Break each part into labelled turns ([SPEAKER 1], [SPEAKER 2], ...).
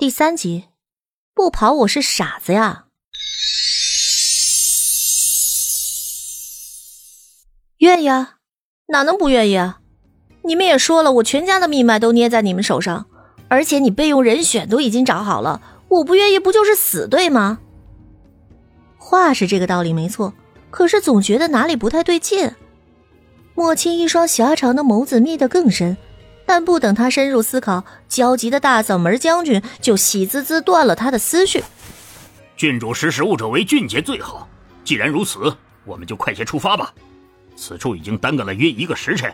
[SPEAKER 1] 第三集，不跑我是傻子呀！愿意啊，哪能不愿意啊？你们也说了，我全家的命脉都捏在你们手上，而且你备用人选都已经找好了，我不愿意不就是死对吗？话是这个道理没错，可是总觉得哪里不太对劲。莫青一双狭长的眸子眯得更深。但不等他深入思考，焦急的大嗓门将军就喜滋滋断了他的思绪。
[SPEAKER 2] 郡主识时务者为俊杰最好。既然如此，我们就快些出发吧。此处已经耽搁了约一个时辰，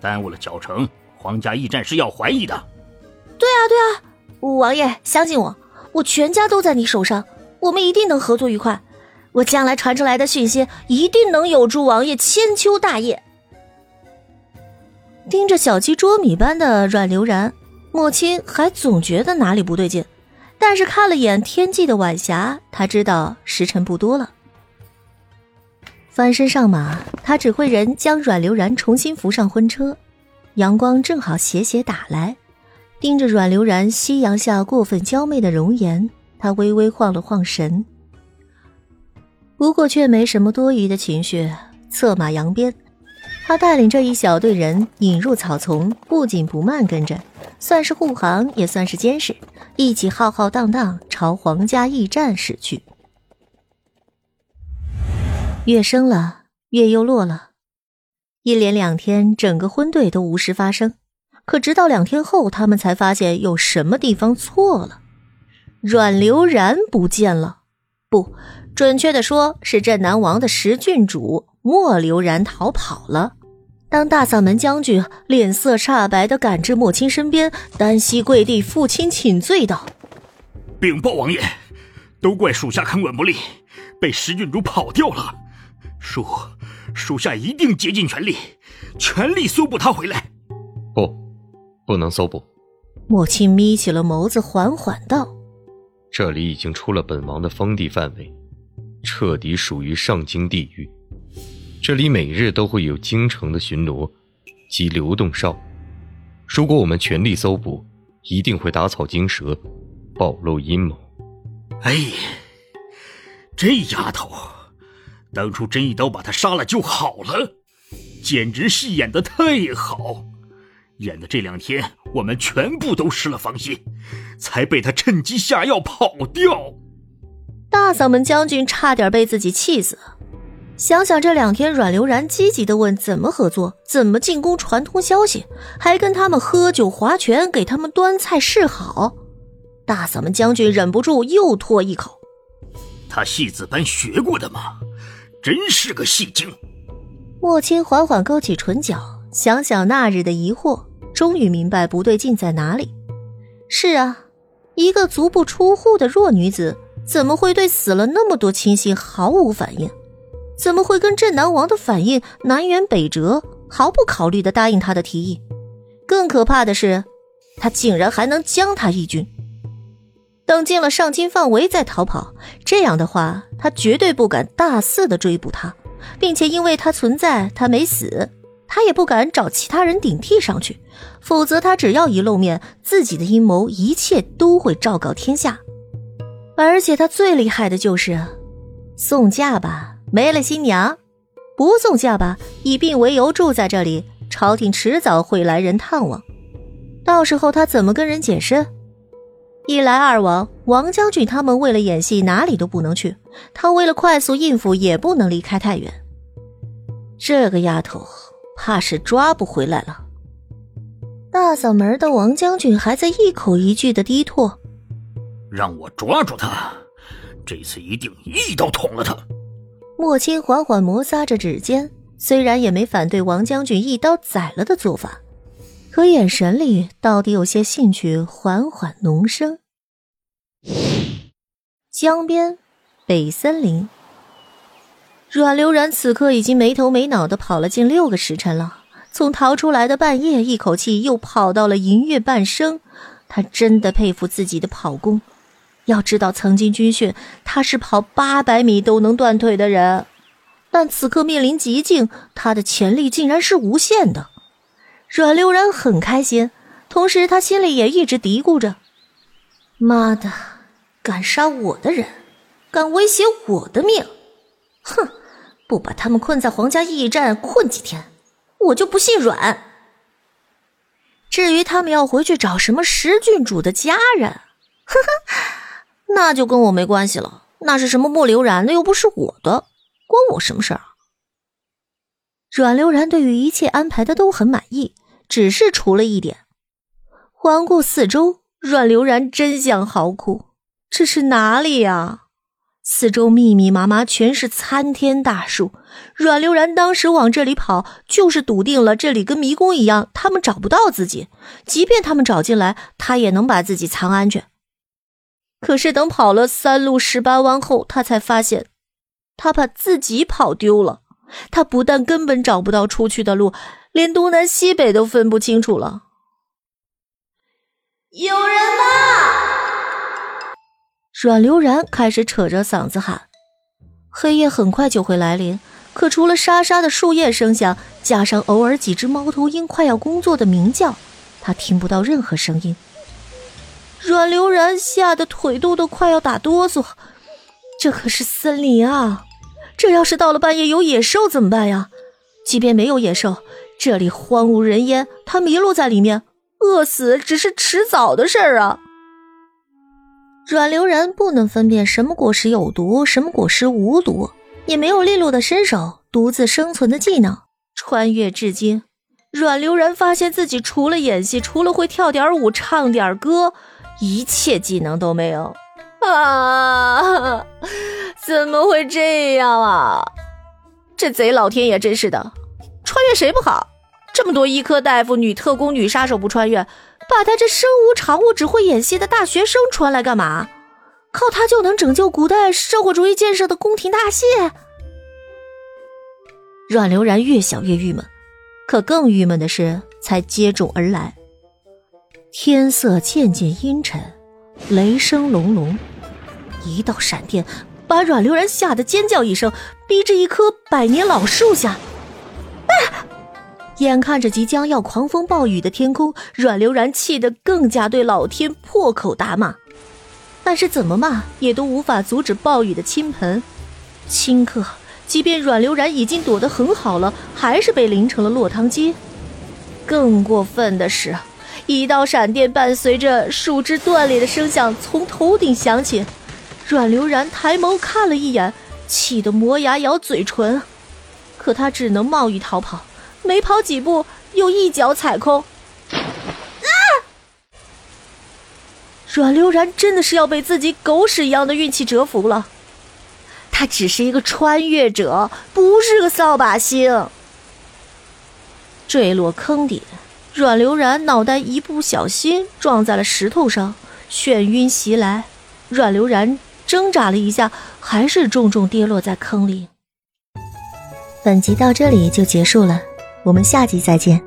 [SPEAKER 2] 耽误了脚程，皇家驿站是要怀疑的。
[SPEAKER 1] 对啊，对啊，王爷相信我，我全家都在你手上，我们一定能合作愉快。我将来传出来的讯息，一定能有助王爷千秋大业。盯着小鸡啄米般的阮流然，莫青还总觉得哪里不对劲，但是看了眼天际的晚霞，他知道时辰不多了。翻身上马，他指挥人将阮流然重新扶上婚车。阳光正好斜斜打来，盯着阮流然夕阳下过分娇媚的容颜，他微微晃了晃神，不过却没什么多余的情绪，策马扬鞭。他带领着一小队人引入草丛，不紧不慢跟着，算是护航，也算是监视，一起浩浩荡荡朝皇家驿站驶去。月升了，月又落了，一连两天，整个婚队都无事发生。可直到两天后，他们才发现有什么地方错了，阮流然不见了。不，准确的说，是镇南王的十郡主。莫流然逃跑了。当大嗓门将军脸色煞白的赶至莫青身边，单膝跪地，父亲请罪道：“
[SPEAKER 2] 禀报王爷，都怪属下看管不力，被石郡主跑掉了。属属下一定竭尽全力，全力搜捕他回来。”
[SPEAKER 3] 不，不能搜捕。
[SPEAKER 1] 莫青眯起了眸子，缓缓道：“
[SPEAKER 3] 这里已经出了本王的封地范围，彻底属于上京地狱。”这里每日都会有京城的巡逻及流动哨，如果我们全力搜捕，一定会打草惊蛇，暴露阴谋。
[SPEAKER 2] 哎，这丫头，当初真一刀把她杀了就好了，简直戏演的太好，演的这两天我们全部都失了防心，才被她趁机下药跑掉。
[SPEAKER 1] 大嗓门将军差点被自己气死。想想这两天，阮流然积极的问怎么合作，怎么进攻，传通消息，还跟他们喝酒划拳，给他们端菜示好。大嗓门将军忍不住又唾一口：“
[SPEAKER 2] 他戏子班学过的吗？真是个戏精。”
[SPEAKER 1] 莫青缓缓勾起唇角，想想那日的疑惑，终于明白不对劲在哪里。是啊，一个足不出户的弱女子，怎么会对死了那么多亲信毫无反应？怎么会跟镇南王的反应南辕北辙，毫不考虑的答应他的提议？更可怕的是，他竟然还能将他一军。等进了上京范围再逃跑，这样的话，他绝对不敢大肆的追捕他，并且因为他存在，他没死，他也不敢找其他人顶替上去。否则，他只要一露面，自己的阴谋一切都会昭告天下。而且他最厉害的就是送嫁吧。没了新娘，不送嫁吧？以病为由住在这里，朝廷迟早会来人探望，到时候他怎么跟人解释？一来二往，王将军他们为了演戏哪里都不能去，他为了快速应付也不能离开太远。这个丫头怕是抓不回来了。大嗓门的王将军还在一口一句的低唾：“
[SPEAKER 2] 让我抓住他，这次一定一刀捅了他。”
[SPEAKER 1] 莫青缓缓摩挲着指尖，虽然也没反对王将军一刀宰了的做法，可眼神里到底有些兴趣缓缓浓生。江边，北森林。阮流然此刻已经没头没脑的跑了近六个时辰了，从逃出来的半夜，一口气又跑到了银月半生。他真的佩服自己的跑功。要知道，曾经军训，他是跑八百米都能断腿的人，但此刻面临极境，他的潜力竟然是无限的。阮流然很开心，同时他心里也一直嘀咕着：妈的，敢杀我的人，敢威胁我的命，哼！不把他们困在皇家驿站困几天，我就不信软。至于他们要回去找什么石郡主的家人，呵呵，那就跟我没关系了。那是什么莫流然的，又不是我的，关我什么事儿啊？阮流然对于一切安排的都很满意，只是除了一点。环顾四周，阮流然真想嚎哭。这是哪里呀？四周密密麻麻全是参天大树，阮流然当时往这里跑，就是笃定了这里跟迷宫一样，他们找不到自己。即便他们找进来，他也能把自己藏安全。可是等跑了三路十八弯后，他才发现，他把自己跑丢了。他不但根本找不到出去的路，连东南西北都分不清楚了。有人吗？阮流然开始扯着嗓子喊，黑夜很快就会来临。可除了沙沙的树叶声响，加上偶尔几只猫头鹰快要工作的鸣叫，他听不到任何声音。阮流然吓得腿肚都快要打哆嗦。这可是森林啊！这要是到了半夜有野兽怎么办呀？即便没有野兽，这里荒无人烟，他迷路在里面，饿死只是迟早的事儿啊！阮流然不能分辨什么果实有毒，什么果实无毒，也没有利落的身手，独自生存的技能。穿越至今，阮流然发现自己除了演戏，除了会跳点舞、唱点歌，一切技能都没有。啊！怎么会这样啊？这贼老天爷真是的！穿越谁不好？这么多医科大夫、女特工、女杀手不穿越？把他这身无长物、只会演戏的大学生穿来干嘛？靠他就能拯救古代社会主义建设的宫廷大戏？阮流然越想越郁闷，可更郁闷的是才接踵而来。天色渐渐阴沉，雷声隆隆，一道闪电把阮流然吓得尖叫一声，逼至一棵百年老树下。啊！眼看着即将要狂风暴雨的天空，阮流然气得更加对老天破口大骂。但是怎么骂也都无法阻止暴雨的倾盆。顷刻，即便阮流然已经躲得很好了，还是被淋成了落汤鸡。更过分的是，一道闪电伴随着树枝断裂的声响从头顶响起。阮流然抬眸看了一眼，气得磨牙咬嘴唇，可他只能冒雨逃跑。没跑几步，又一脚踩空。啊！阮流然真的是要被自己狗屎一样的运气折服了。他只是一个穿越者，不是个扫把星。坠落坑底，阮流然脑袋一不小心撞在了石头上，眩晕袭来。阮流然挣扎了一下，还是重重跌落在坑里。本集到这里就结束了。我们下集再见。